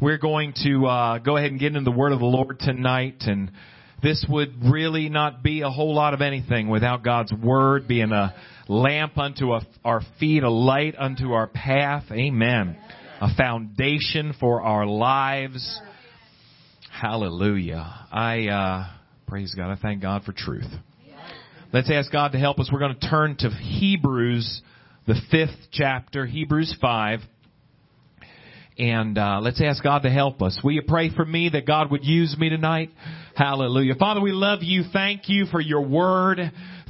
we're going to uh, go ahead and get into the Word of the Lord tonight. And this would really not be a whole lot of anything without God's Word being a lamp unto a, our feet, a light unto our path. Amen. A foundation for our lives. Hallelujah. I uh, praise God. I thank God for truth. Let's ask God to help us. We're going to turn to Hebrews, the fifth chapter, Hebrews 5. And uh, let's ask God to help us. Will you pray for me that God would use me tonight? Hallelujah. Father, we love you. Thank you for your word.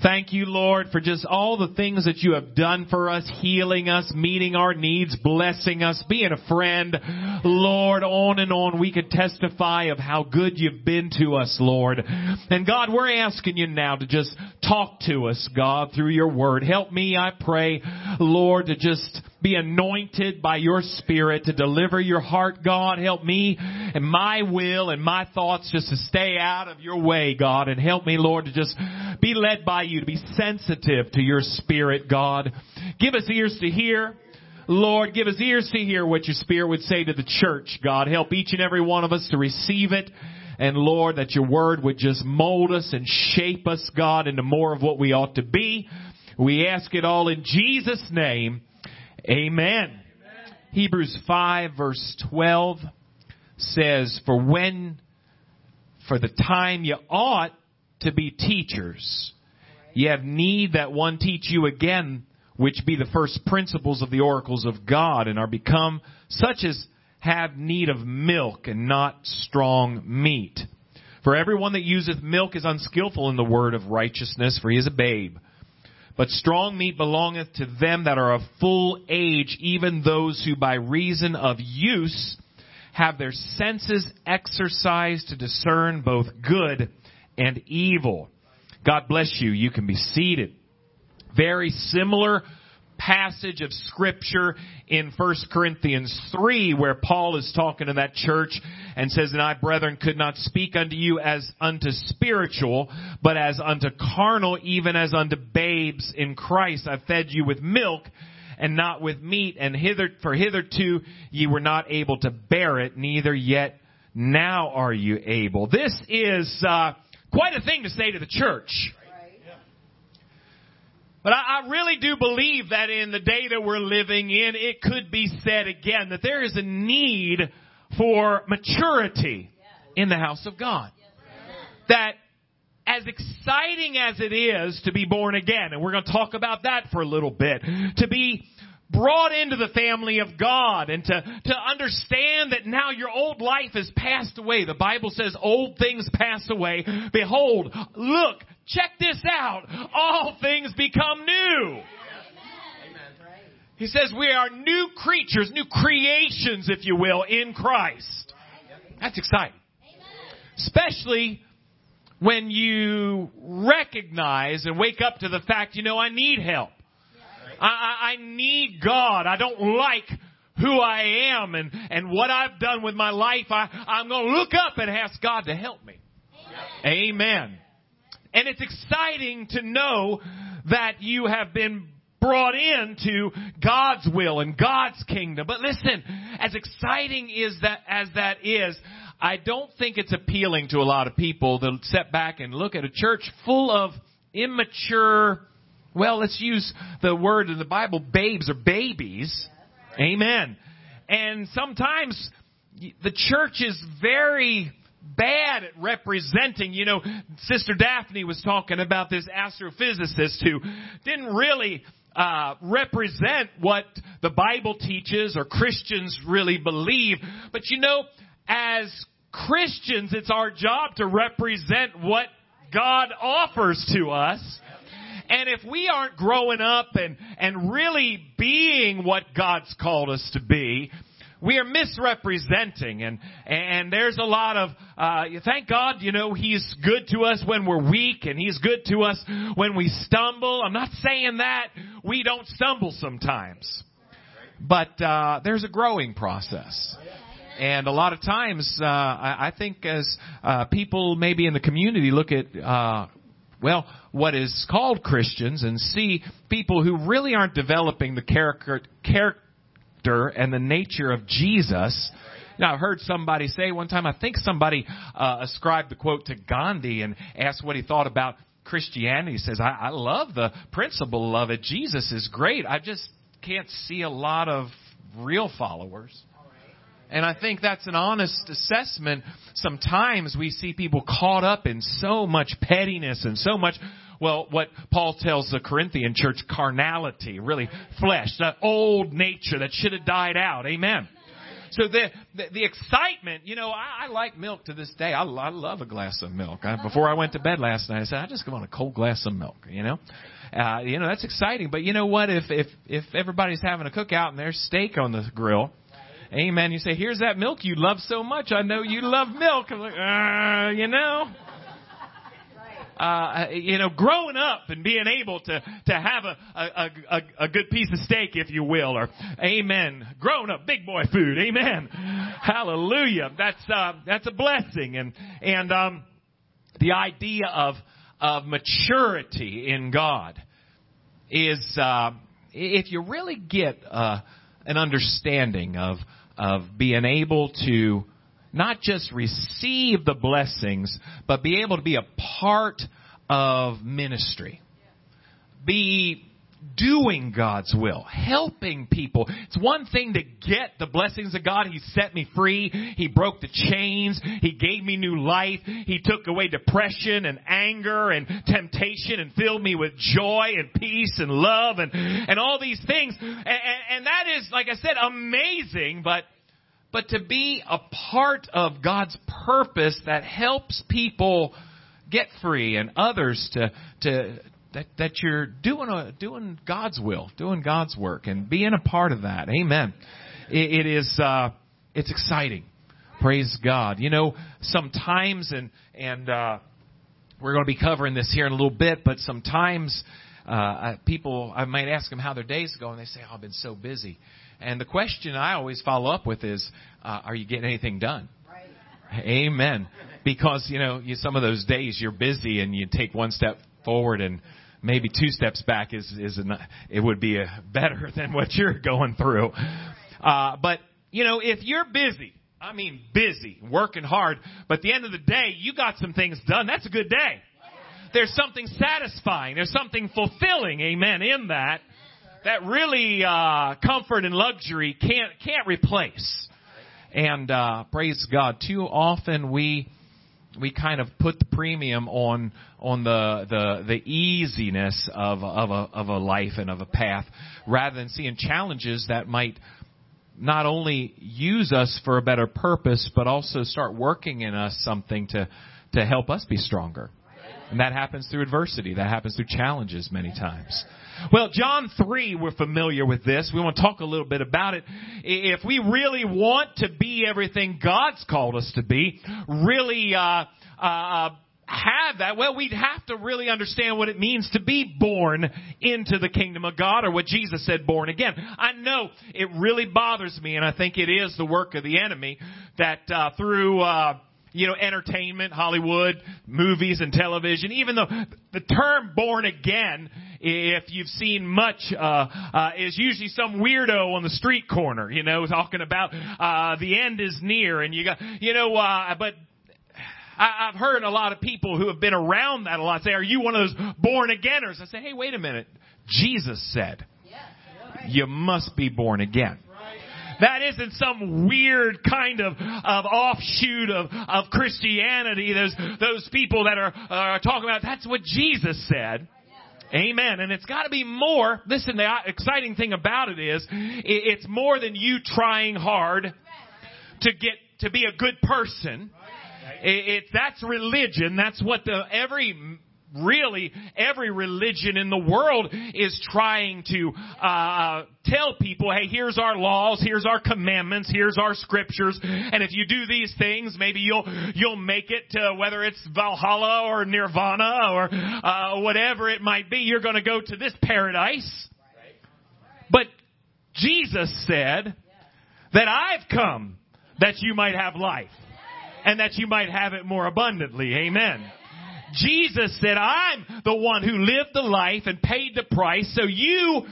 Thank you, Lord, for just all the things that you have done for us, healing us, meeting our needs, blessing us, being a friend. Lord, on and on we could testify of how good you've been to us, Lord. And God, we're asking you now to just talk to us, God, through your word. Help me, I pray, Lord, to just be anointed by your spirit to deliver your heart, God. Help me and my will and my thoughts just to stay out of your way, God, and help me, Lord, to just be led by you, to be sensitive to your spirit, God. Give us ears to hear. Lord, give us ears to hear what your spirit would say to the church, God. Help each and every one of us to receive it. And Lord, that your word would just mold us and shape us, God, into more of what we ought to be. We ask it all in Jesus' name. Amen. Amen. Hebrews 5 verse 12 says, For when, for the time you ought to be teachers, you have need that one teach you again, which be the first principles of the oracles of God, and are become such as have need of milk and not strong meat. For everyone that useth milk is unskillful in the word of righteousness, for he is a babe. But strong meat belongeth to them that are of full age, even those who by reason of use have their senses exercised to discern both good and evil. God bless you. You can be seated. Very similar passage of scripture in 1 Corinthians 3 where Paul is talking to that church and says, And I, brethren, could not speak unto you as unto spiritual, but as unto carnal, even as unto babes in Christ. I fed you with milk and not with meat, and hither, for hitherto ye were not able to bear it, neither yet now are you able. This is uh, quite a thing to say to the church. But I, I really do believe that in the day that we're living in, it could be said again that there is a need for maturity in the house of God. That as exciting as it is to be born again, and we're going to talk about that for a little bit, to be brought into the family of God and to, to understand that now your old life has passed away. The Bible says old things pass away. Behold, look, check this out. All things become new. He says we are new creatures, new creations, if you will, in Christ. That's exciting. Especially when you recognize and wake up to the fact, you know, I need help. I, I need God. I don't like who I am and, and what I've done with my life. I, I'm going to look up and ask God to help me. Amen. Amen. And it's exciting to know that you have been brought into God's will and God's kingdom. But listen, as exciting is that as that is, I don't think it's appealing to a lot of people to sit back and look at a church full of immature well, let's use the word in the Bible, babes or babies. Amen. And sometimes the church is very bad at representing. You know, Sister Daphne was talking about this astrophysicist who didn't really uh, represent what the Bible teaches or Christians really believe. But you know, as Christians, it's our job to represent what God offers to us. And if we aren't growing up and, and really being what God's called us to be, we are misrepresenting and and there's a lot of uh thank god you know he's good to us when we're weak and he's good to us when we stumble. I'm not saying that we don't stumble sometimes but uh there's a growing process. And a lot of times uh i, I think as uh people maybe in the community look at uh well, what is called Christians and see people who really aren't developing the character, character and the nature of Jesus, Now, I've heard somebody say one time, I think somebody uh, ascribed the quote to Gandhi and asked what he thought about Christianity. He says, I, I love the principle of it. Jesus is great. I just can't see a lot of real followers. And I think that's an honest assessment. Sometimes we see people caught up in so much pettiness and so much, well, what Paul tells the Corinthian church, carnality, really flesh, that old nature that should have died out. Amen. So the, the, the excitement, you know, I, I like milk to this day. I, I love a glass of milk. I, before I went to bed last night, I said, I just want a cold glass of milk, you know? Uh, you know, that's exciting. But you know what? If, if, if everybody's having a cookout and there's steak on the grill, Amen. You say, here's that milk you love so much. I know you love milk. I'm like, uh, you know. Uh, you know, growing up and being able to, to have a, a, a, a good piece of steak, if you will, or amen. Growing up, big boy food, amen. Hallelujah. That's, uh, that's a blessing. And, and, um, the idea of, of maturity in God is, uh, if you really get, uh, an understanding of, of being able to not just receive the blessings, but be able to be a part of ministry. Be doing God's will, helping people. It's one thing to get the blessings of God. He set me free. He broke the chains. He gave me new life. He took away depression and anger and temptation and filled me with joy and peace and love and, and all these things. And, and, and that is, like I said, amazing, but but to be a part of God's purpose that helps people get free and others to to that that you're doing a doing God's will, doing God's work, and being a part of that. Amen. it, it is uh, it's exciting. Praise God. You know, sometimes and and uh, we're going to be covering this here in a little bit, but sometimes uh, people I might ask them how their days go, and they say, "Oh, I've been so busy." And the question I always follow up with is, uh, "Are you getting anything done?" Right. Amen. Because you know, you, some of those days you're busy and you take one step forward and maybe two steps back is is an, it would be a, better than what you're going through. Uh, but you know, if you're busy, I mean busy, working hard, but at the end of the day, you got some things done. That's a good day. There's something satisfying. There's something fulfilling. Amen. In that, that really uh, comfort and luxury can't can't replace. And uh, praise God. Too often we we kind of put the premium on on the the the easiness of of a of a life and of a path rather than seeing challenges that might not only use us for a better purpose but also start working in us something to to help us be stronger. And that happens through adversity. That happens through challenges many times. Well, John 3, we're familiar with this. We want to talk a little bit about it. If we really want to be everything God's called us to be, really, uh, uh, have that, well, we'd have to really understand what it means to be born into the kingdom of God, or what Jesus said, born again. I know it really bothers me, and I think it is the work of the enemy that uh, through uh, you know, entertainment, Hollywood, movies and television, even though the term born again, if you've seen much, uh, uh, is usually some weirdo on the street corner, you know, talking about, uh, the end is near and you got, you know, uh, but I, I've heard a lot of people who have been around that a lot say, are you one of those born againers? I say, hey, wait a minute. Jesus said, you must be born again. That isn't some weird kind of, of offshoot of, of Christianity. Those, those people that are, are talking about, that's what Jesus said. Amen. And it's got to be more. Listen, the exciting thing about it is, it's more than you trying hard to get to be a good person. It, it, that's religion. That's what the every really every religion in the world is trying to uh, tell people, hey, here's our laws, here's our commandments, here's our scriptures, and if you do these things, maybe you'll you'll make it to whether it's Valhalla or Nirvana or uh, whatever it might be. You're going to go to this paradise. But Jesus said that I've come that you might have life and that you might have it more abundantly. Amen. Jesus said, I'm the one who lived the life and paid the price so you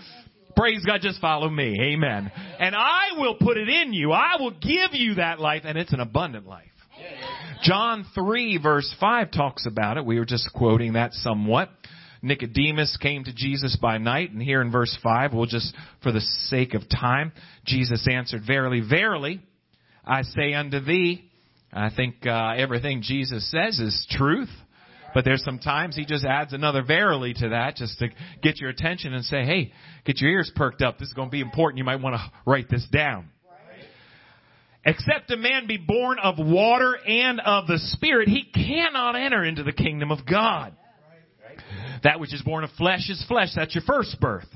Praise God, just follow me. Amen. And I will put it in you. I will give you that life, and it's an abundant life. John 3 verse 5 talks about it. We were just quoting that somewhat. Nicodemus came to Jesus by night, and here in verse 5, we'll just, for the sake of time, Jesus answered, Verily, verily, I say unto thee, I think uh, everything Jesus says is truth. But there's some times he just adds another verily to that just to get your attention and say, hey, get your ears perked up. This is going to be important. You might want to write this down. Except a man be born of water and of the Spirit, he cannot enter into the kingdom of God. That which is born of flesh is flesh. That's your first birth.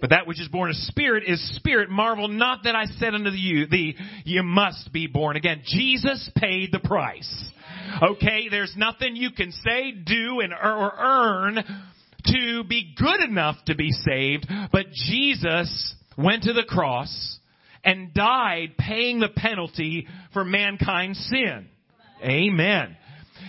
But that which is born of spirit is spirit. Marvel not that I said unto you, thee, you must be born again. Jesus paid the price. Okay, there's nothing you can say, do, and or earn to be good enough to be saved, but Jesus went to the cross and died paying the penalty for mankind's sin. Amen.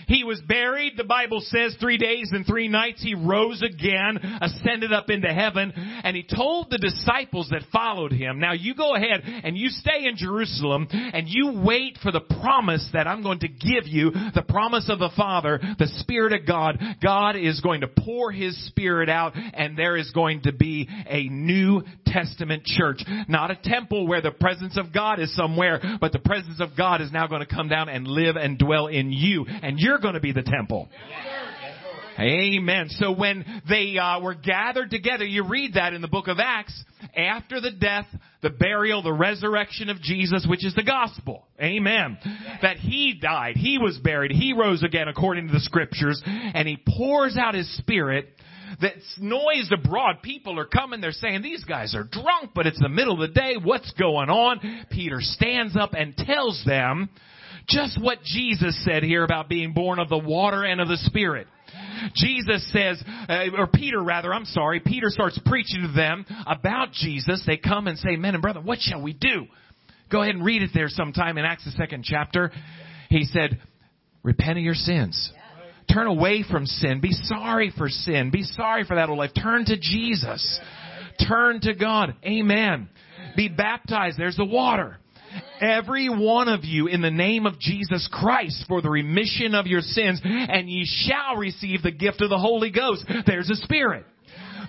He was buried, the Bible says, three days and three nights. He rose again, ascended up into heaven, and he told the disciples that followed him, now you go ahead and you stay in Jerusalem and you wait for the promise that I'm going to give you, the promise of the Father, the Spirit of God. God is going to pour His Spirit out and there is going to be a New Testament church. Not a temple where the presence of God is somewhere, but the presence of God is now going to come down and live and dwell in you. And you're going to be the temple. Amen. So when they uh, were gathered together, you read that in the book of Acts, after the death, the burial, the resurrection of Jesus, which is the gospel. Amen. That he died, he was buried, he rose again according to the scriptures, and he pours out his spirit that's noise abroad. People are coming. They're saying, these guys are drunk, but it's the middle of the day. What's going on? Peter stands up and tells them just what Jesus said here about being born of the water and of the Spirit. Jesus says, uh, or Peter rather, I'm sorry, Peter starts preaching to them about Jesus. They come and say, men and brother, what shall we do? Go ahead and read it there sometime in Acts the second chapter. He said, repent of your sins. Turn away from sin. Be sorry for sin. Be sorry for that old life. Turn to Jesus. Turn to God. Amen. Be baptized. There's the water. Every one of you in the name of Jesus Christ for the remission of your sins, and ye shall receive the gift of the Holy Ghost. There's a spirit.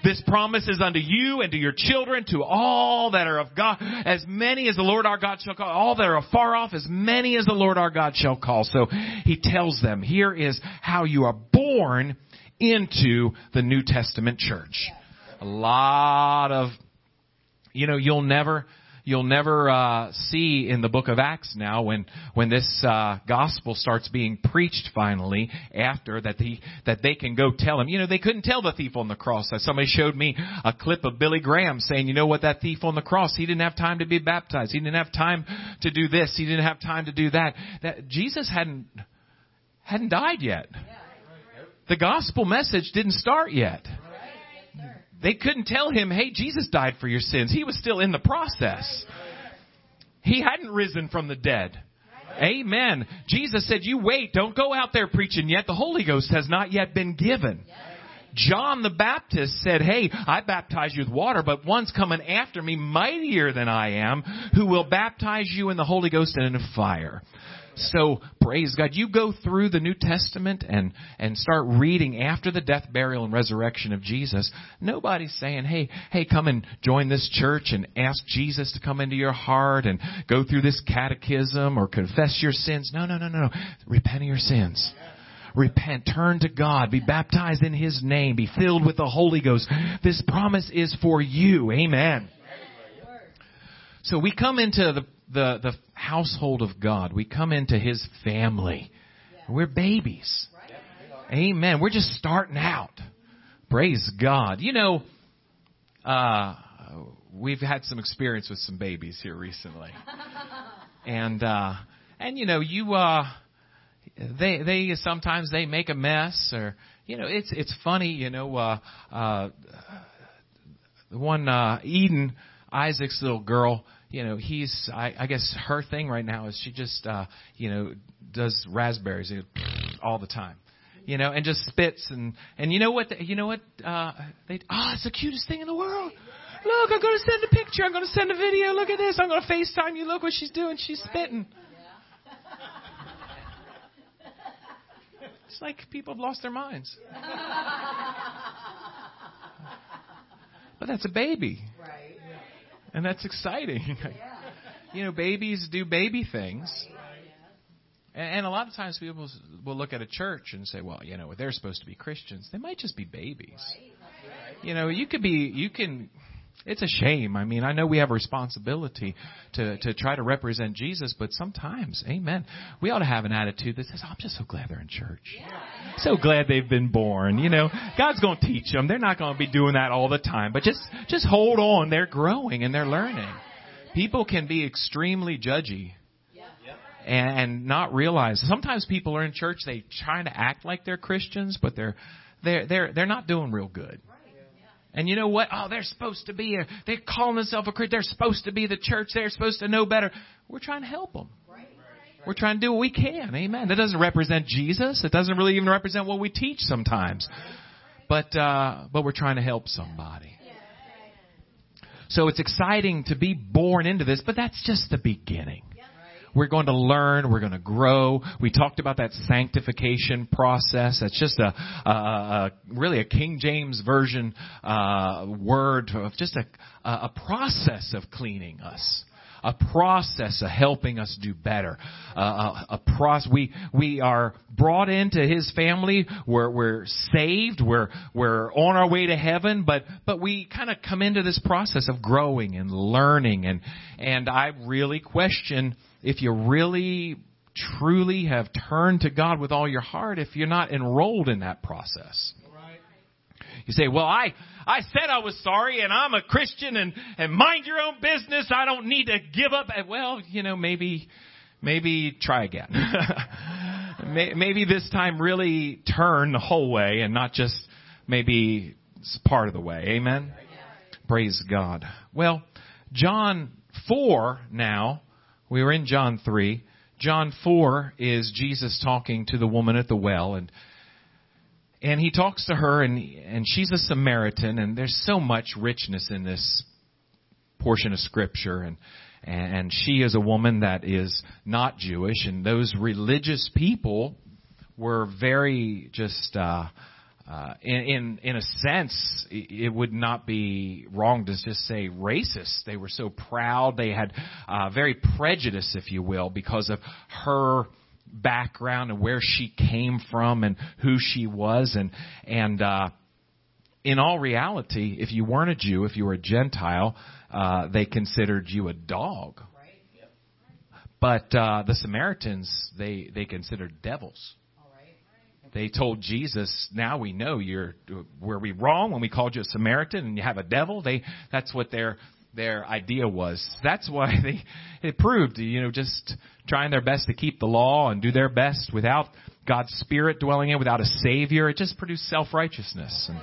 This promise is unto you and to your children, to all that are of God, as many as the Lord our God shall call, all that are far off, as many as the Lord our God shall call. So he tells them, here is how you are born into the New Testament church. A lot of, you know, you'll never, you'll never uh, see in the book of Acts now when when this uh, gospel starts being preached finally after that he that they can go tell him. You know they couldn't tell the thief on the cross. Somebody showed me a clip of Billy Graham saying, you know what, that thief on the cross, he didn't have time to be baptized. He didn't have time to do this. He didn't have time to do that. That Jesus hadn't hadn't died yet. The gospel message didn't start yet they couldn't tell him, hey, Jesus died for your sins. He was still in the process. He hadn't risen from the dead. Amen. Jesus said, you wait. Don't go out there preaching yet. The Holy Ghost has not yet been given. John the Baptist said, Hey, I baptize you with water, but one's coming after me mightier than I am, who will baptize you in the Holy Ghost and in fire. So praise God. You go through the New Testament and, and start reading after the death, burial, and resurrection of Jesus. Nobody's saying, hey, hey, come and join this church and ask Jesus to come into your heart and go through this catechism or confess your sins. No, no, no, no, no. Repent of your sins repent, turn to God, be baptized in His name, be filled with the Holy Ghost. This promise is for you. Amen. So we come into the the, the household of God. We come into His family. We're babies. Amen. We're just starting out. Praise God. You know, uh, we've had some experience with some babies here recently. And, uh, and you know, you, uh, they, they, sometimes they make a mess or, you know, it's, it's funny, you know, uh, uh, the one, uh, Eden, Isaac's little girl, you know, he's, I, I guess her thing right now is she just, uh, you know, does raspberries all the time. You know, and just spits and, and you know what, the, you know what, uh, they, oh, it's the cutest thing in the world. Look, I'm going to send a picture. I'm going to send a video. Look at this. I'm going to FaceTime you. Look what she's doing. She's spitting. It's like people have lost their minds. But that's a baby. And that's exciting. you know, babies do baby things. And, and a lot of times people will look at a church and say, well, you know, they're supposed to be Christians. They might just be babies. You know, you could be, you can, it's a shame. I mean, I know we have a responsibility to, to try to represent Jesus, but sometimes, amen, we ought to have an attitude that says, I'm just so glad they're in church. So glad they've been born. You know, God's going to teach them. They're not going to be doing that all the time, but just, just hold on. They're growing and they're learning. People can be extremely judgy and and not realize sometimes people are in church they trying to act like they're Christians but they're they're they're they're not doing real good. And you know what? Oh, they're supposed to be a, they're calling themselves a Christian. They're supposed to be the church. They're supposed to know better. We're trying to help them. We're trying to do what we can. Amen. That doesn't represent Jesus. It doesn't really even represent what we teach sometimes. But, uh, but we're trying to help somebody. So it's exciting to be born into this, but that's just the beginning. We're going to learn. We're going to grow. We talked about that sanctification process. That's just a, a, a really a King James version uh, word of just a, a process of cleaning us a process of helping us do better. Uh, a, a process. We we are brought into His family. We're we're saved. We're we're on our way to heaven. But but we kind of come into this process of growing and learning. And and I really question if you really truly have turned to God with all your heart if you're not enrolled in that process. You say, well, I, I said I was sorry and I'm a Christian and, and mind your own business. I don't need to give up. Well, you know, maybe, maybe try again. maybe this time really turn the whole way and not just maybe part of the way. Amen. Praise God. Well, John 4 now we were in John 3. John 4 is Jesus talking to the woman at the well and and he talks to her and and she's a Samaritan and there's so much richness in this portion of scripture and and she is a woman that is not Jewish and those religious people were very just uh uh, in, in in a sense, it would not be wrong to just say racist. They were so proud. They had uh, very prejudice, if you will, because of her background and where she came from and who she was, and and uh, in all reality, if you weren't a Jew, if you were a Gentile, uh, they considered you a dog. But uh, the Samaritans, they they considered devils they told Jesus, now we know you're, were we wrong when we called you a Samaritan and you have a devil? They, that's what their, their idea was. That's why they, it proved, you know, just trying their best to keep the law and do their best without God's Spirit dwelling in, without a Savior. It just produced self-righteousness. And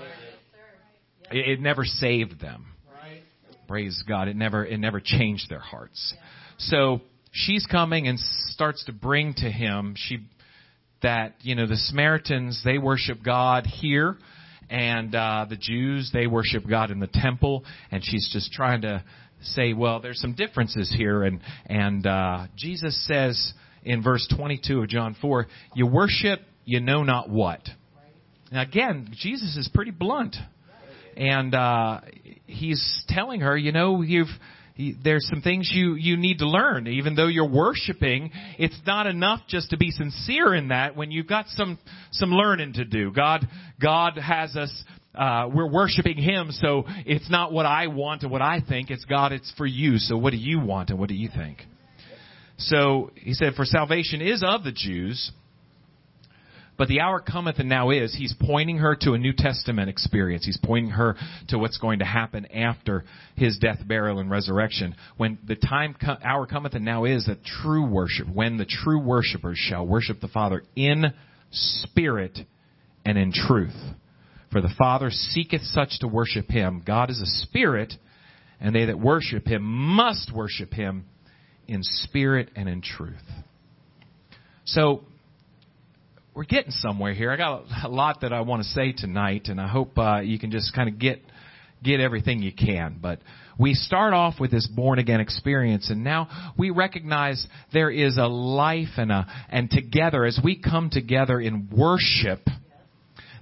it, it never saved them. Praise God. It never, it never changed their hearts. So, she's coming and starts to bring to him, she that you know the Samaritans they worship God here, and uh, the Jews they worship God in the temple, and she's just trying to say, well, there's some differences here, and and uh, Jesus says in verse 22 of John 4, you worship you know not what. Now again, Jesus is pretty blunt, and uh, he's telling her, you know, you've there's some things you, you need to learn. Even though you're worshiping, it's not enough just to be sincere in that when you've got some, some learning to do. God, God has us, uh, we're worshiping Him, so it's not what I want and what I think. It's God, it's for you. So what do you want and what do you think? So he said, for salvation is of the Jews. But the hour cometh and now is. He's pointing her to a New Testament experience. He's pointing her to what's going to happen after his death, burial, and resurrection. When the time, hour cometh and now is that true worship, when the true worshipers shall worship the Father in spirit and in truth. For the Father seeketh such to worship him. God is a spirit, and they that worship him must worship him in spirit and in truth. So, we're getting somewhere here. I got a lot that I want to say tonight, and I hope uh, you can just kind of get get everything you can. But we start off with this born again experience and now we recognize there is a life and a, and together as we come together in worship,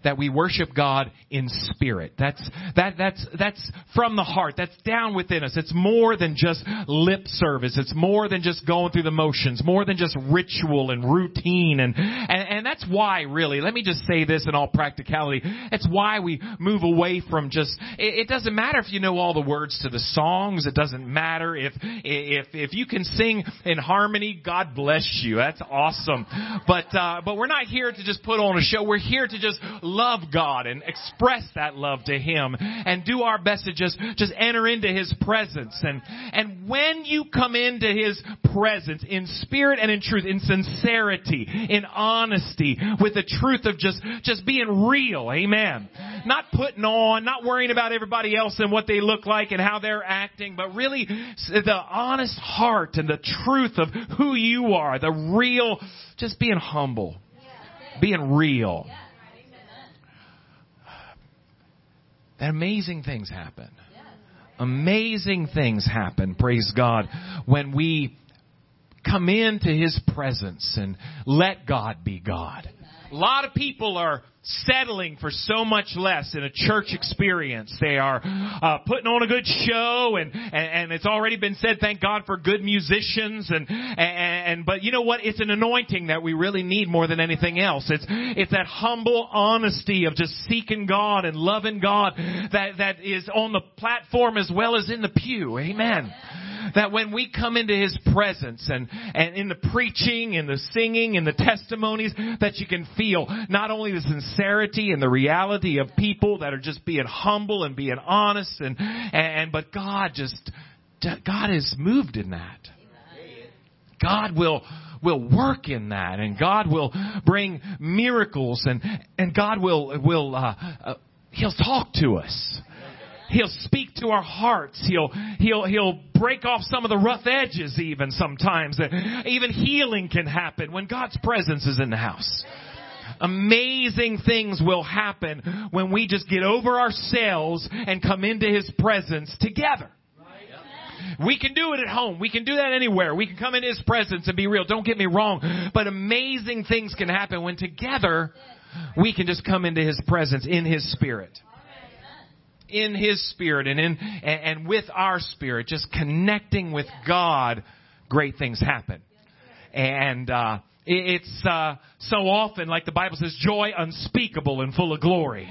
that we worship God in spirit. That's, that, that's, that's from the heart. That's down within us. It's more than just lip service. It's more than just going through the motions, more than just ritual and routine. And, and, and that's why really, let me just say this in all practicality. It's why we move away from just, it, it doesn't matter if you know all the words to the songs. It doesn't matter if, if, if you can sing in harmony, God bless you. That's awesome. But, uh, but we're not here to just put on a show. We're here to just love God and express that love to Him and do our best to just, just enter into His presence. And, and when you come into His presence in spirit and in truth, in sincerity, in honesty, with the truth of just, just being real, amen. Not putting on, not worrying about everybody else and what they look like and how they're acting, but really the honest heart and the truth of who you are, the real, just being humble, being real. That amazing things happen. Amazing things happen, praise God, when we come into His presence and let God be God. A lot of people are settling for so much less in a church experience. They are uh, putting on a good show, and, and and it's already been said. Thank God for good musicians, and, and and but you know what? It's an anointing that we really need more than anything else. It's it's that humble honesty of just seeking God and loving God that that is on the platform as well as in the pew. Amen that when we come into His presence and, and in the preaching and the singing and the testimonies that you can feel not only the sincerity and the reality of people that are just being humble and being honest and, and, but God just, God is moved in that. God will, will work in that and God will bring miracles and, and God will, will, uh, uh, He'll talk to us. He'll speak to our hearts. He'll, he'll, he'll break off some of the rough edges even sometimes. Even healing can happen when God's presence is in the house. Amazing things will happen when we just get over ourselves and come into His presence together. We can do it at home. We can do that anywhere. We can come in His presence and be real. Don't get me wrong. But amazing things can happen when together we can just come into His presence in His Spirit in His Spirit and in, and with our spirit, just connecting with God, great things happen. And, uh, it's uh, so often, like the Bible says, joy unspeakable and full of glory.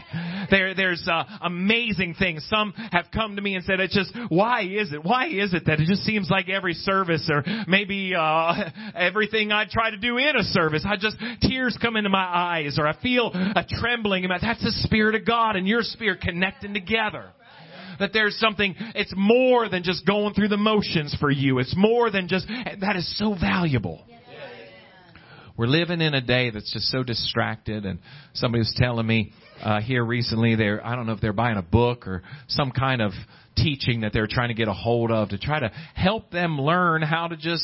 There, there's uh, amazing things. Some have come to me and said, "It's just why is it? Why is it that it just seems like every service, or maybe uh, everything I try to do in a service, I just tears come into my eyes, or I feel a trembling about. That's the Spirit of God and your Spirit connecting together." that there's something, it's more than just going through the motions for you. It's more than just, that is so valuable. We're living in a day that's just so distracted, and somebody was telling me uh, here recently. They're I don't know if they're buying a book or some kind of teaching that they're trying to get a hold of to try to help them learn how to just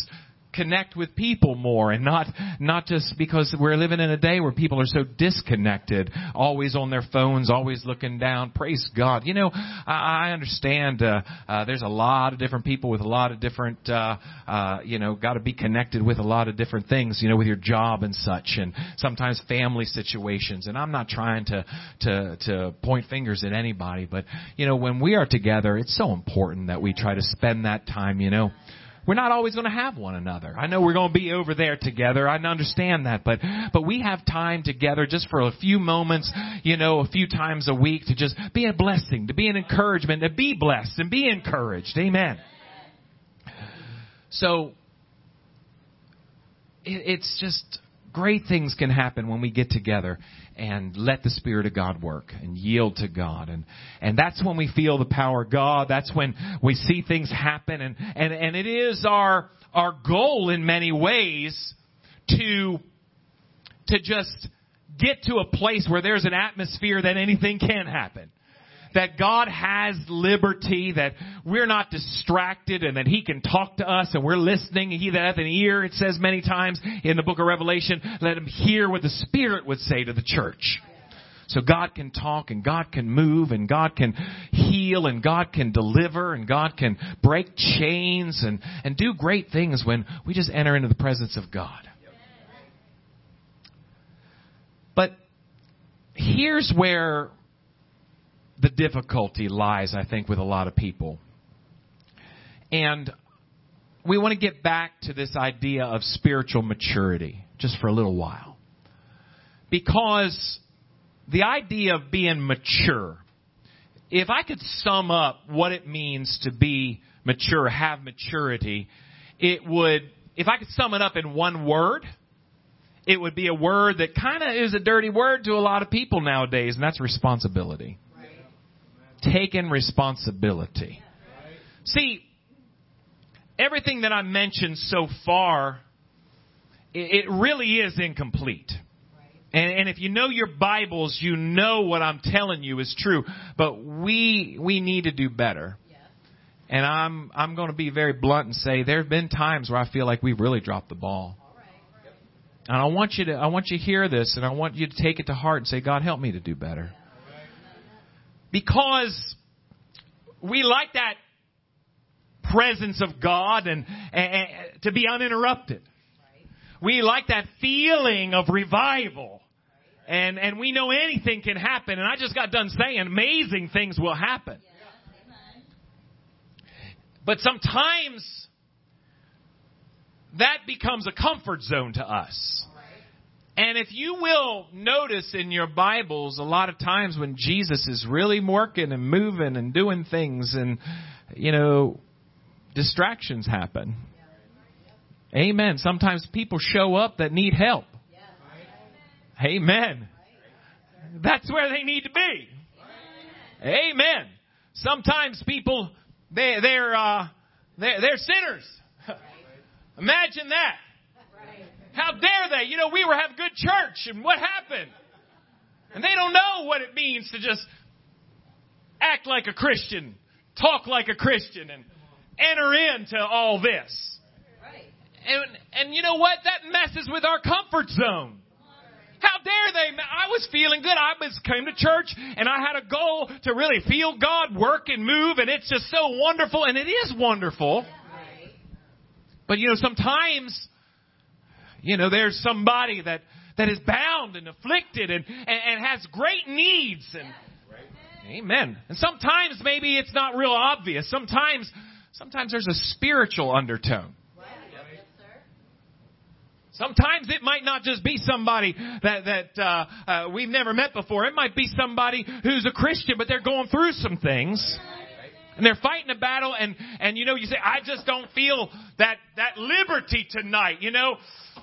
connect with people more and not not just because we're living in a day where people are so disconnected, always on their phones, always looking down. Praise God. You know, I, I understand uh, uh, there's a lot of different people with a lot of different, uh, uh, you know, got to be connected with a lot of different things, you know, with your job and such, and sometimes family situations. And I'm not trying to to to point fingers at anybody, but you know, when we are together, it's so important that we try to spend that time, you know we're not always going to have one another. I know we're going to be over there together. I understand that, but but we have time together just for a few moments, you know, a few times a week to just be a blessing, to be an encouragement, to be blessed and be encouraged. Amen. So it, it's just great things can happen when we get together and let the Spirit of God work and yield to God. And, and that's when we feel the power of God. That's when we see things happen. And, and, and it is our, our goal in many ways to, to just get to a place where there's an atmosphere that anything can happen that God has liberty, that we're not distracted and that He can talk to us and we're listening. He that hath an ear, it says many times in the book of Revelation, let him hear what the Spirit would say to the church. So God can talk and God can move and God can heal and God can deliver and God can break chains and, and do great things when we just enter into the presence of God. But here's where the difficulty lies, I think, with a lot of people. And we want to get back to this idea of spiritual maturity just for a little while. Because the idea of being mature, if I could sum up what it means to be mature, have maturity, it would, if I could sum it up in one word, it would be a word that kind of is a dirty word to a lot of people nowadays, and that's responsibility. Taking responsibility. See, everything that I mentioned so far, it, really is incomplete. And, and if you know your Bibles, you know what I'm telling you is true. But we we need to do better. And I'm I'm going to be very blunt and say there have been times where I feel like we've really dropped the ball. And I want you to I want you to hear this and I want you to take it to heart and say, God help me to do better. Because we like that presence of God and, and, and to be uninterrupted. We like that feeling of revival. And, and we know anything can happen. And I just got done saying amazing things will happen. But sometimes that becomes a comfort zone to us. And if you will notice in your Bibles, a lot of times when Jesus is really working and moving and doing things, and, you know, distractions happen. Amen. Sometimes people show up that need help. Amen. That's where they need to be. Amen. Sometimes people they they're uh, they're, they're sinners. Imagine that. How dare they? You know, we were having good church, and what happened? And they don't know what it means to just act like a Christian, talk like a Christian, and enter into all this. And, and you know what? That messes with our comfort zone. How dare they? I was feeling good. I was came to church and I had a goal to really feel God work and move and it's just so wonderful and it is wonderful. But you know, sometimes, you know, there's somebody that, that is bound and afflicted and, and, and has great needs and, Amen. And sometimes maybe it's not real obvious. Sometimes, sometimes there's a spiritual undertone. Sometimes it might not just be somebody that that uh, uh, we've never met before. It might be somebody who's a Christian, but they're going through some things, and they're fighting a battle. And and you know, you say, I just don't feel that that liberty tonight. You know,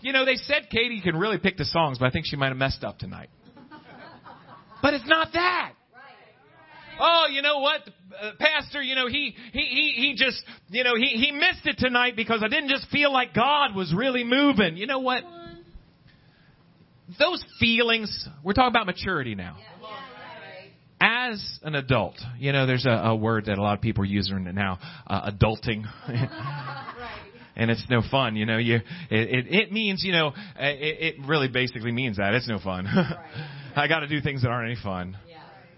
you know, they said Katie can really pick the songs, but I think she might have messed up tonight. But it's not that. Oh, you know what, uh, Pastor? You know he he he he just you know he he missed it tonight because I didn't just feel like God was really moving. You know what? Those feelings. We're talking about maturity now. As an adult, you know, there's a, a word that a lot of people are using now, uh, adulting. and it's no fun. You know, you it it, it means you know it, it really basically means that it's no fun. I got to do things that aren't any fun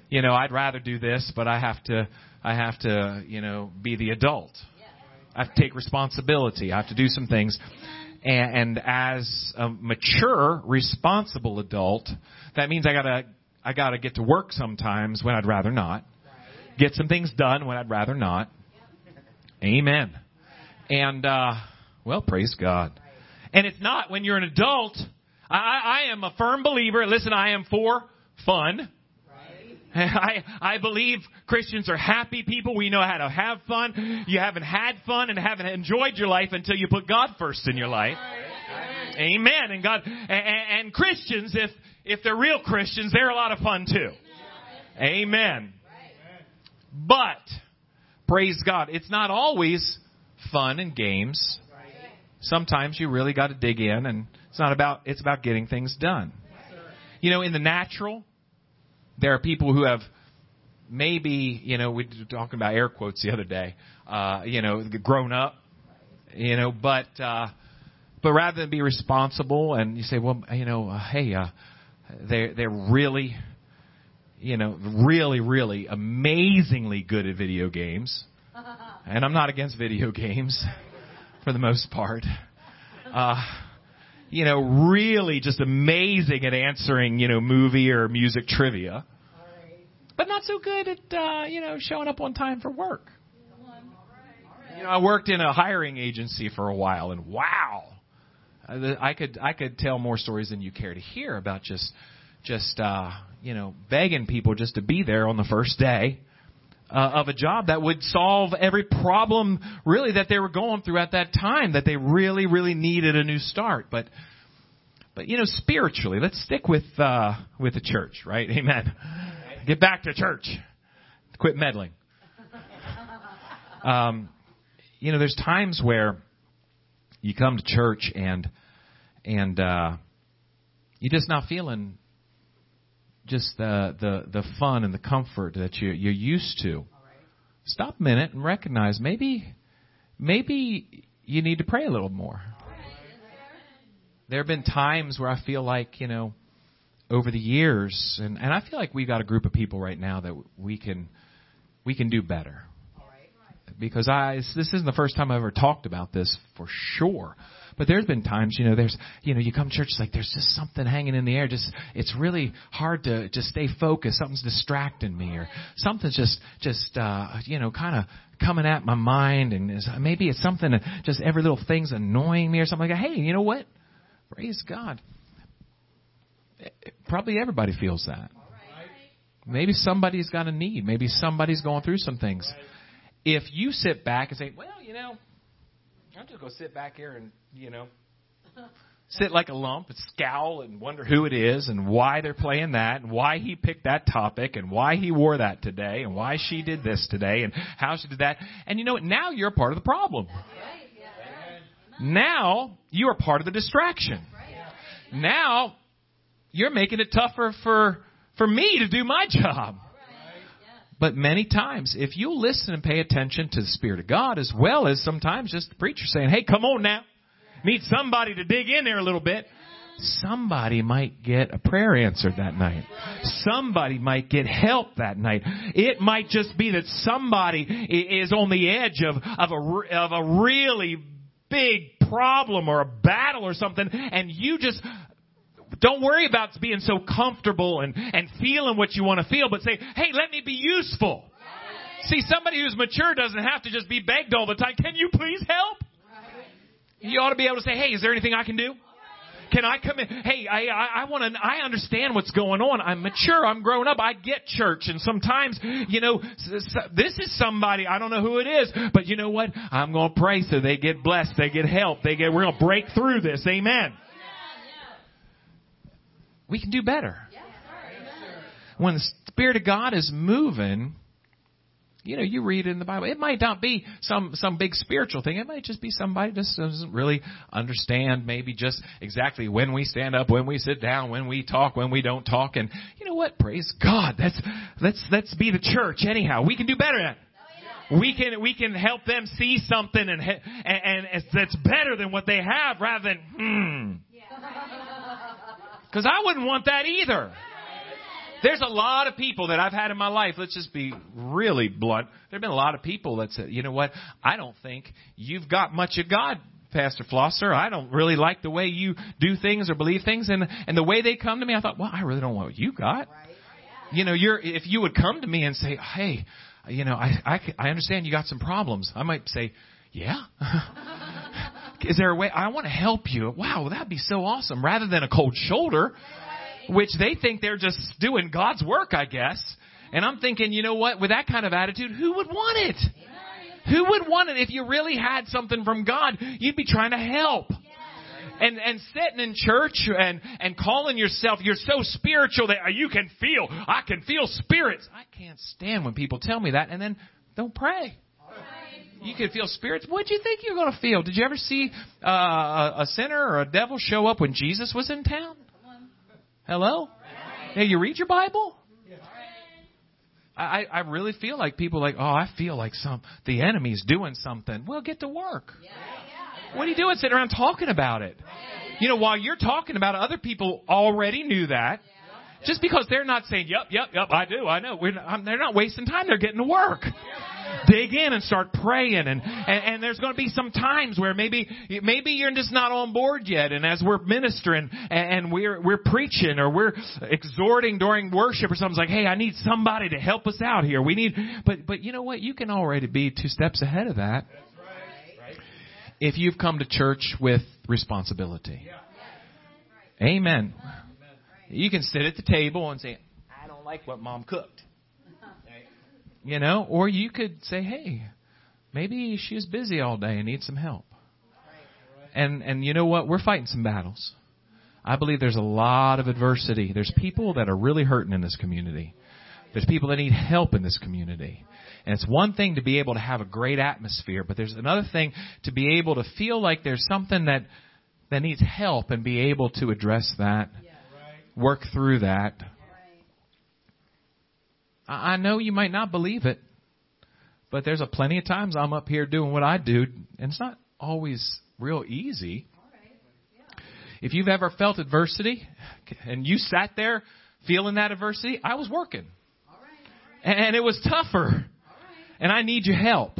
you know, I'd rather do this, but I have to, I have to, you know, be the adult. I have to take responsibility. I have to do some things. And, and as a mature, responsible adult, that means I gotta, I gotta get to work sometimes when I'd rather not. Get some things done when I'd rather not. Amen. And, uh, well, praise God. And it's not when you're an adult. I, I am a firm believer. Listen, I am for fun. I, I believe Christians are happy people. We know how to have fun. You haven't had fun and haven't enjoyed your life until you put God first in your life. Amen. And God, and, and Christians, if, if they're real Christians, they're a lot of fun too. Amen. But, praise God, it's not always fun and games. Sometimes you really got to dig in and it's not about, it's about getting things done. You know, in the natural, there are people who have maybe, you know, we were talking about air quotes the other day, uh, you know, grown up, you know, but, uh, but rather than be responsible and you say, well, you know, uh, hey, uh, they're, they're really, you know, really, really amazingly good at video games. And I'm not against video games for the most part. Uh, you know, really just amazing at answering, you know, movie or music trivia. But not so good at, uh, you know, showing up on time for work. You know, I worked in a hiring agency for a while and wow, I could, I could tell more stories than you care to hear about just, just, uh, you know, begging people just to be there on the first day. Uh, of a job that would solve every problem really that they were going through at that time that they really really needed a new start. But but you know spiritually let's stick with uh with the church right? Amen. Get back to church. Quit meddling. Um you know there's times where you come to church and and uh you're just not feeling just the the the fun and the comfort that you you're used to. Stop a minute and recognize maybe maybe you need to pray a little more. There have been times where I feel like, you know, over the years and and I feel like we've got a group of people right now that we can we can do better. Because I this isn't the first time I've ever talked about this for sure. But there's been times, you know, there's, you know, you come to church, it's like there's just something hanging in the air. Just, it's really hard to just stay focused. Something's distracting me or something's just, just, uh, you know, kind of coming at my mind and maybe it's something just every little thing's annoying me or something like that. Hey, you know what? Praise God. Probably everybody feels that. Maybe somebody's got a need. Maybe somebody's going through some things. If you sit back and say, well, you know, I'm just going to sit back here and, you know, sit like a lump and scowl and wonder who it is and why they're playing that and why he picked that topic and why he wore that today and why she did this today and how she did that. And you know what? Now you're a part of the problem. Now you are part of the distraction. Now you're making it tougher for, for me to do my job. But many times, if you listen and pay attention to the Spirit of God, as well as sometimes just the preacher saying, hey, come on now. Need somebody to dig in there a little bit. Somebody might get a prayer answered that night. Somebody might get help that night. It might just be that somebody is on the edge of, of a, of a really big problem or a battle or something and you just don't worry about being so comfortable and, and feeling what you want to feel, but say, hey, let me be useful. See, somebody who's mature doesn't have to just be begged all the time. Can you please help? You ought to be able to say, hey, is there anything I can do? Can I come in? Hey, I, I, I want to, I understand what's going on. I'm mature. I'm grown up. I get church. And sometimes, you know, this is somebody, I don't know who it is, but you know what? I'm going to pray so they get blessed. They get help. They get, we're going to break through this. Amen we can do better. When the Spirit of God is moving, you know, you read it in the Bible. It might not be some some big spiritual thing. It might just be somebody just doesn't really understand maybe just exactly when we stand up, when we sit down, when we talk, when we don't talk. And you know what? Praise God. That's let's let's be the church anyhow. We can do better at. It. We can we can help them see something and and, and that's better than what they have rather than hmm. Because I wouldn't want that either. There's a lot of people that I've had in my life. Let's just be really blunt. There have been a lot of people that said, you know what? I don't think you've got much of God, Pastor Flosser. I don't really like the way you do things or believe things. And, and the way they come to me, I thought, well, I really don't want what you got. You know, you're, if you would come to me and say, hey, you know, I, I, I understand you got some problems. I might say, yeah. Is there a way? I want to help you. Wow, that'd be so awesome. Rather than a cold shoulder, which they think they're just doing God's work, I guess. And I'm thinking, you know what? With that kind of attitude, who would want it? Who would want it if you really had something from God? You'd be trying to help. And and sitting in church and and calling yourself you're so spiritual that you can feel I can feel spirits. I can't stand when people tell me that and then don't pray. You can feel spirits. What do you think you're going to feel? Did you ever see uh, a sinner or a devil show up when Jesus was in town? Hello? Hey, you read your Bible? I, I really feel like people like, oh, I feel like some the enemy's doing something. Well, get to work. What are you doing sitting around talking about it? You know, while you're talking about it, other people already knew that. Just because they're not saying, yep, yep, yep, I do, I know. We're not, um, they're not wasting time. They're getting to work. Dig in and start praying. And, and, and there's going to be some times where maybe, maybe you're just not on board yet. And as we're ministering and, and we're, we're preaching or we're exhorting during worship or something, it's like, hey, I need somebody to help us out here. We need, but, but you know what? You can already be two steps ahead of that. If you've come to church with responsibility. Amen. You can sit at the table and say, I don't like what mom cooked. You know, or you could say, hey, maybe she's busy all day and needs some help. And, and you know what? We're fighting some battles. I believe there's a lot of adversity. There's people that are really hurting in this community. There's people that need help in this community. And it's one thing to be able to have a great atmosphere, but there's another thing to be able to feel like there's something that that needs help and be able to address that, work through that. I know you might not believe it, but there's a plenty of times I'm up here doing what I do, and it's not always real easy. If you've ever felt adversity and you sat there feeling that adversity, I was working. And it was tougher. And I need your help.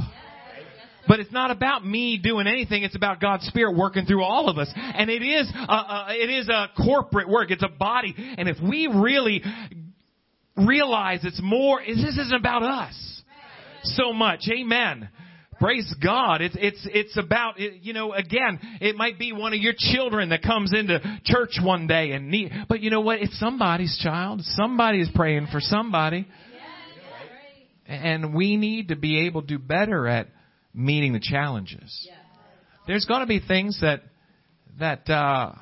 But it's not about me doing anything. It's about God's Spirit working through all of us. And it is, a, a, it is a corporate work. It's a body. And if we really realize it's more, this isn't about us so much. Amen. Praise God. It's, it's, it's about, you know, again, it might be one of your children that comes into church one day and need, but you know what? It's somebody's child. Somebody is praying for somebody. And we need to be able to do better at meeting the challenges. There's going to be things that that uh,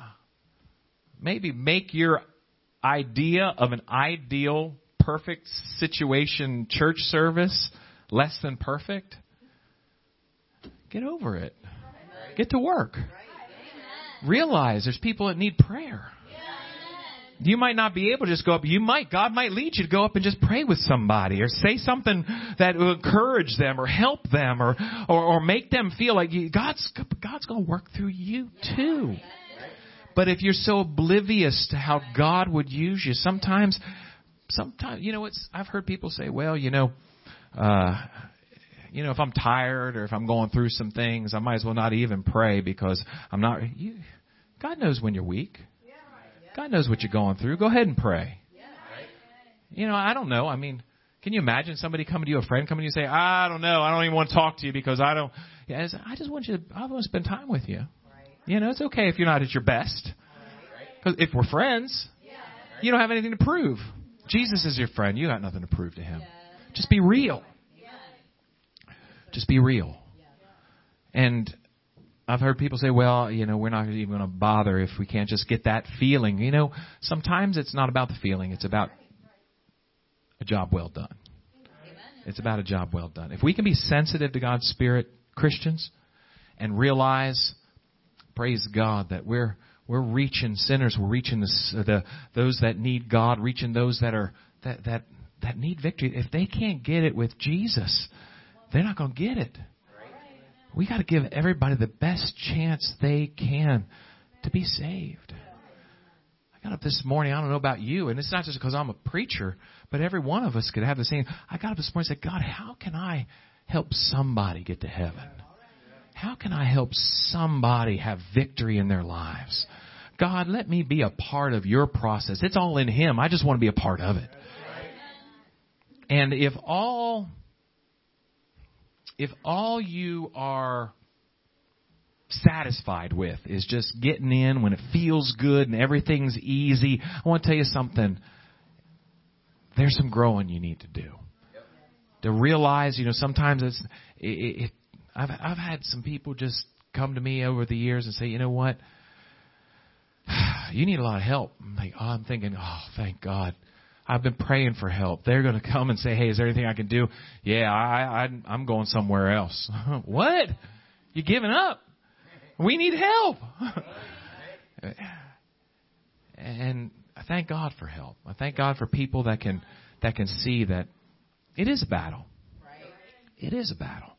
maybe make your idea of an ideal, perfect situation church service less than perfect. Get over it. Get to work. Realize there's people that need prayer. You might not be able to just go up. You might, God might lead you to go up and just pray with somebody or say something that will encourage them or help them or, or, or make them feel like you, God's, God's going to work through you too. But if you're so oblivious to how God would use you, sometimes, sometimes, you know, it's, I've heard people say, well, you know, uh, you know, if I'm tired or if I'm going through some things, I might as well not even pray because I'm not, you, God knows when you're weak. God knows what you're going through. Go ahead and pray. You know, I don't know. I mean, can you imagine somebody coming to you, a friend coming to you, and say, "I don't know. I don't even want to talk to you because I don't." Yeah, I just want you. To, I want to spend time with you. You know, it's okay if you're not at your best. Because if we're friends, you don't have anything to prove. Jesus is your friend. You got nothing to prove to him. Just be real. Just be real. And I've heard people say, well, you know, we're not even going to bother if we can't just get that feeling. You know, sometimes it's not about the feeling, it's about a job well done. It's about a job well done. If we can be sensitive to God's Spirit, Christians, and realize, praise God, that we're we're reaching sinners, we're reaching the, the those that need God, reaching those that are that that that need victory. If they can't get it with Jesus, they're not going to get it we got to give everybody the best chance they can to be saved. I got up this morning, I don't know about you, and it's not just because I'm a preacher, but every one of us could have the same. I got up this morning and said, God, how can I help somebody get to heaven? How can I help somebody have victory in their lives? God, let me be a part of your process. It's all in Him. I just want to be a part of it. And if all if all you are satisfied with is just getting in when it feels good and everything's easy, I want to tell you something. There's some growing you need to do. To realize, you know, sometimes it's, it, it, I've, I've had some people just come to me over the years and say, you know what? You need a lot of help. I'm like, oh, I'm thinking, oh, thank God. I've been praying for help. They're going to come and say, "Hey, is there anything I can do?" Yeah, I, I I'm going somewhere else. what? You giving up? We need help. and I thank God for help. I thank God for people that can that can see that it is a battle. It is a battle.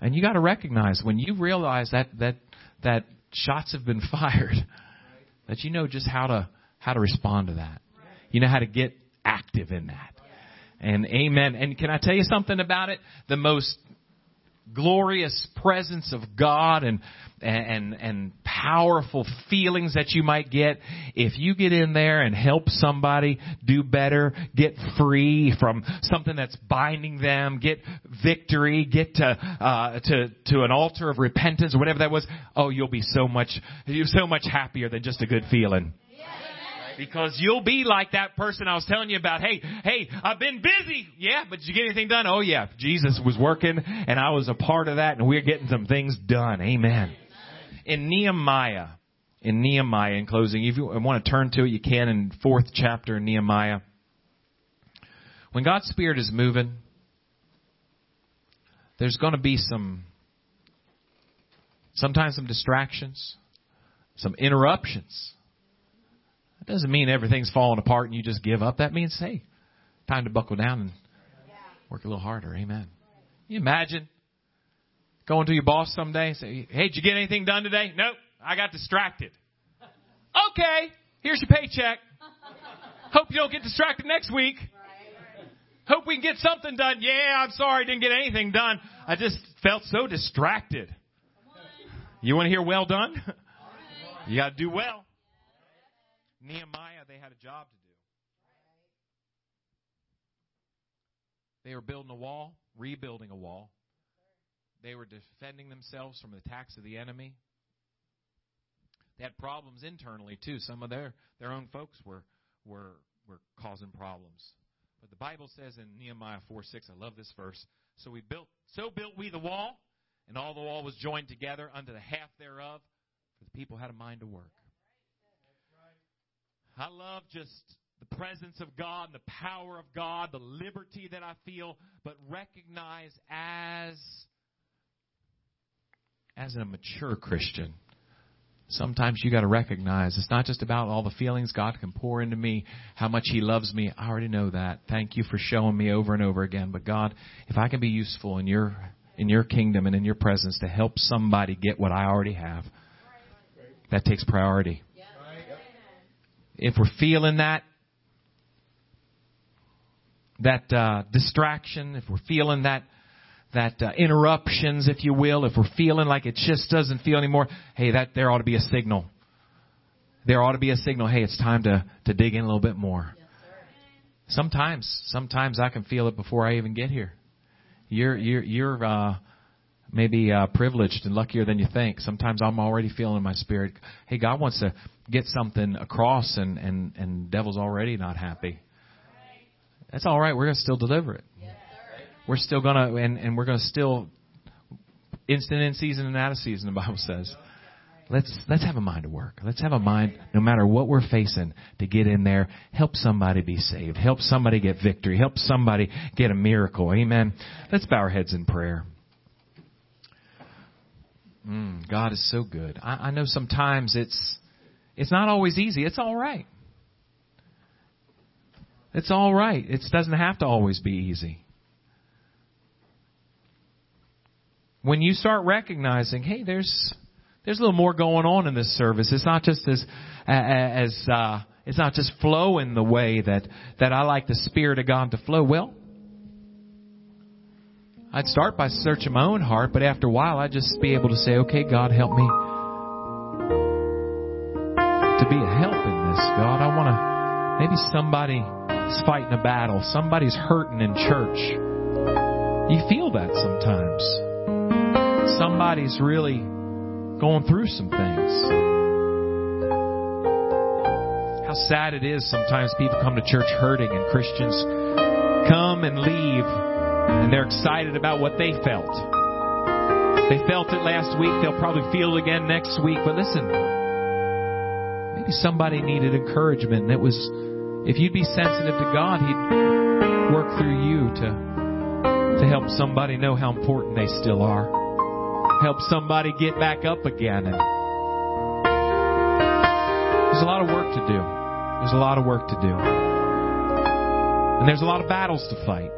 And you got to recognize when you realize that that that shots have been fired that you know just how to how to respond to that You know how to get active in that. And amen. And can I tell you something about it? The most glorious presence of God and and and powerful feelings that you might get if you get in there and help somebody do better, get free from something that's binding them, get victory, get to uh, to to an altar of repentance or whatever that was. Oh, you'll be so much you're so much happier than just a good feeling. Because you'll be like that person I was telling you about. Hey, hey, I've been busy. Yeah, but did you get anything done? Oh yeah, Jesus was working and I was a part of that and we're getting some things done. Amen. In Nehemiah, in Nehemiah in closing, if you want to turn to it, you can in fourth chapter in Nehemiah. When God's Spirit is moving, there's going to be some, sometimes some distractions, some interruptions. That doesn't mean everything's falling apart and you just give up. That means, hey, time to buckle down and work a little harder. Amen. Can you imagine going to your boss someday and say, hey, did you get anything done today? Nope. I got distracted. Okay. Here's your paycheck. Hope you don't get distracted next week. Hope we can get something done. Yeah, I'm sorry didn't get anything done. I just felt so distracted. You want to hear well done? You got to do well. Nehemiah, they had a job to do. They were building a wall, rebuilding a wall. They were defending themselves from the attacks of the enemy. They had problems internally too. Some of their their own folks were were were causing problems. But the Bible says in Nehemiah 4 6, I love this verse. So we built so built we the wall, and all the wall was joined together unto the half thereof, for the people had a mind to work. I love just the presence of God, and the power of God, the liberty that I feel, but recognize as as a mature Christian. Sometimes you got to recognize it's not just about all the feelings God can pour into me, how much He loves me. I already know that. Thank you for showing me over and over again. But God, if I can be useful in your in your kingdom and in your presence to help somebody get what I already have, that takes priority. If we're feeling that that uh, distraction, if we're feeling that that uh, interruptions, if you will, if we're feeling like it just doesn't feel anymore, hey, that there ought to be a signal. There ought to be a signal. Hey, it's time to to dig in a little bit more. Yes, sometimes, sometimes I can feel it before I even get here. You're you're you're uh, maybe uh, privileged and luckier than you think. Sometimes I'm already feeling in my spirit. Hey, God wants to get something across, and and and devil's already not happy. That's all right. We're gonna still deliver it. We're still gonna and and we're gonna still instant in season and out of season. The Bible says. Let's let's have a mind to work. Let's have a mind, no matter what we're facing, to get in there, help somebody be saved, help somebody get victory, help somebody get a miracle. Amen. Let's bow our heads in prayer. Mm, God is so good. I, I know sometimes it's it's not always easy. It's all right. It's all right. It doesn't have to always be easy. When you start recognizing, hey, there's there's a little more going on in this service. It's not just as as uh, it's not just flowing the way that that I like the Spirit of God to flow. Well, I'd start by searching my own heart, but after a while, I'd just be able to say, okay, God, help me to be a help in this, God. I want to, maybe somebody's fighting a battle. Somebody's hurting in church. You feel that sometimes. Somebody's really going through some things. How sad it is sometimes people come to church hurting and Christians come and leave and they're excited about what they felt. They felt it last week, they'll probably feel it again next week. But listen, maybe somebody needed encouragement. And it was, if you'd be sensitive to God, He'd work through you to, to help somebody know how important they still are. Help somebody get back up again. And there's a lot of work to do. There's a lot of work to do. And there's a lot of battles to fight.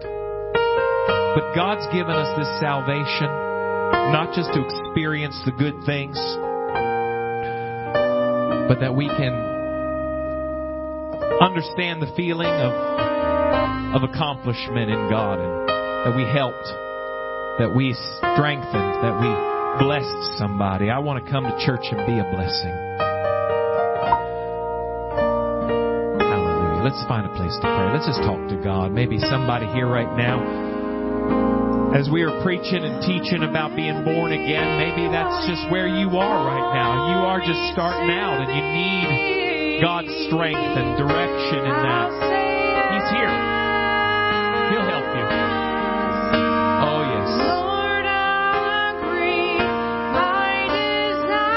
But God's given us this salvation not just to experience the good things, but that we can understand the feeling of, of accomplishment in God and that we helped, that we strengthened, that we blessed somebody. I want to come to church and be a blessing. Hallelujah. Let's find a place to pray. Let's just talk to God. Maybe somebody here right now, as we are preaching and teaching about being born again, maybe that's just where you are right now. You are just starting out and you need God's strength and direction in that. He's here. He'll help you. Oh, yes.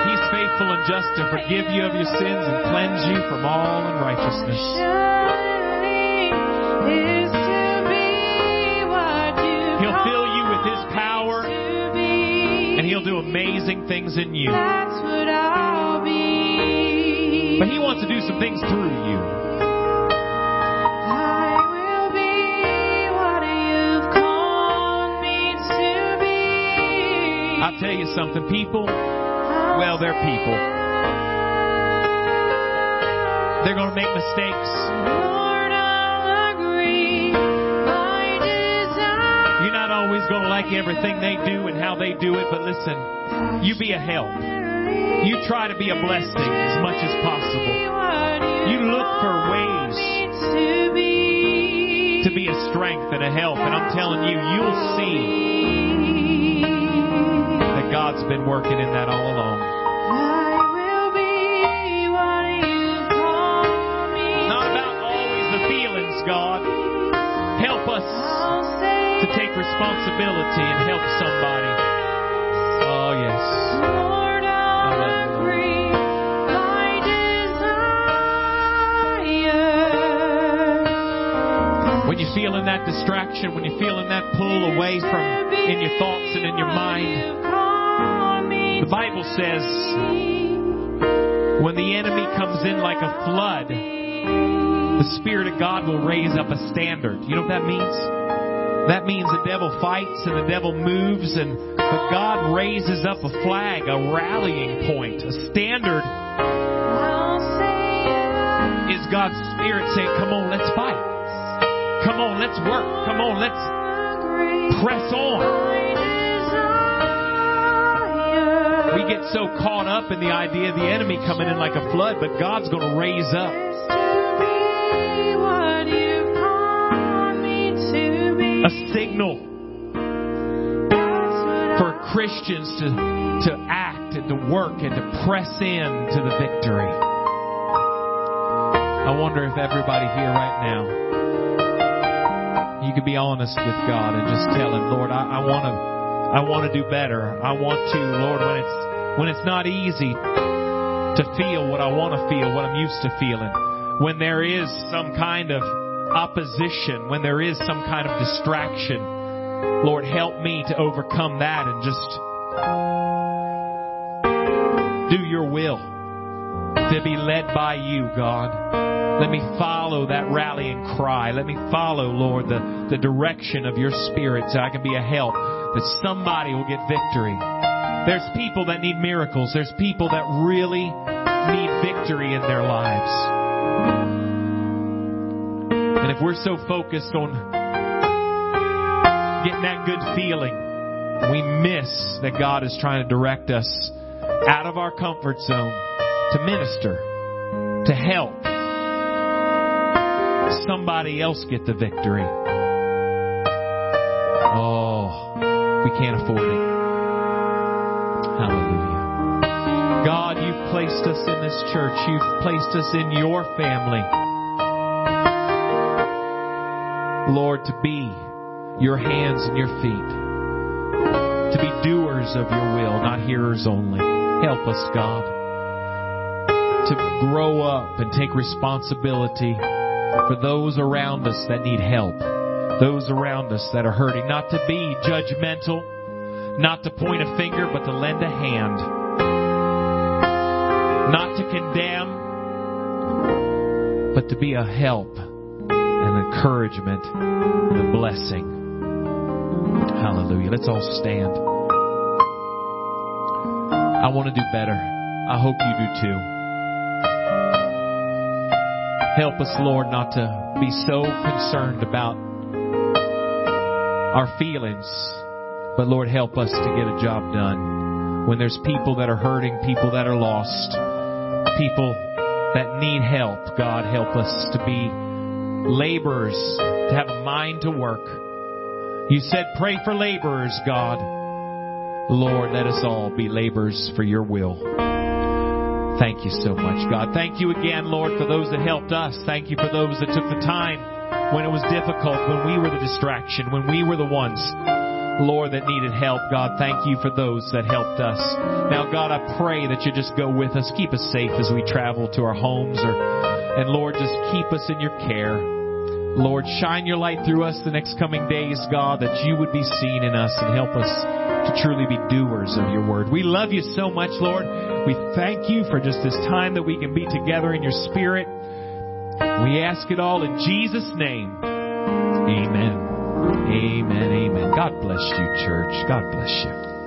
He's faithful and just to forgive you of your sins and cleanse you from all unrighteousness. Amazing things in you. But He wants to do some things through you. I'll tell you something, people, well, they're people. They're going to make mistakes. You're not always going to like everything they do and how they do it, but listen, you be a help. You try to be a blessing as much as possible. You look for ways to be a strength and a help, and I'm telling you, you'll see that God's been working in that all along. Not about always the feelings, God. Help us to take responsibility and help somebody. Feeling that distraction, when you're feeling that pull away from in your thoughts and in your mind, the Bible says when the enemy comes in like a flood, the Spirit of God will raise up a standard. You know what that means? That means the devil fights and the devil moves and but God raises up a flag, a rallying point, a standard is God's Spirit saying, Come on, let's fight. Come on, let's work. Come on, let's press on. We get so caught up in the idea of the enemy coming in like a flood, but God's going to raise up Christians to, to act and to work and to press in to the victory. I wonder if everybody here right now, you could be honest with God and just tell Him, Lord, I, I want to, I want to do better. I want to, Lord, when it's when it's not easy to feel what I want to feel, what I'm used to feeling, when there is some kind of opposition, when there is some kind of distraction, Lord, help me to overcome that and just do your will, to be led by you, God. Let me follow that rallying cry. Let me follow, Lord, the, the direction of your spirit so I can be a help, that somebody will get victory. There's people that need miracles. There's people that really need victory in their lives. And if we're so focused on getting that good feeling, we miss that God is trying to direct us out of our comfort zone to minister, to help somebody else get the victory. Oh, we can't afford it. Hallelujah. God, you've placed us in this church. You've placed us in your family. Lord, to be your hands and your feet. To be doers of your will, not hearers only. Help us, God, to grow up and take responsibility for those around us that need help, those around us that are hurting, not to be judgmental, not to point a finger, but to lend a hand, not to condemn, but to be a help, an encouragement, and a blessing. Hallelujah. Let's all stand. I want to do better. I hope you do too. Help us, Lord, not to be so concerned about our feelings, but Lord, help us to get a job done. When there's people that are hurting, people that are lost, people that need help, God, help us to be laborers, to have a mind to work. You said, pray for laborers, God. Lord, let us all be laborers for your will. Thank you so much, God. Thank you again, Lord, for those that helped us. Thank you for those that took the time when it was difficult, when we were the distraction, when we were the ones, Lord, that needed help. God, thank you for those that helped us. Now, God, I pray that you just go with us. Keep us safe as we travel to our homes or, and Lord, just keep us in your care. Lord, shine your light through us the next coming days, God, that you would be seen in us and help us to truly be doers of your word. We love you so much, Lord. We thank you for just this time that we can be together in your spirit. We ask it all in Jesus' name. Amen. Amen. Amen. God bless you, church. God bless you.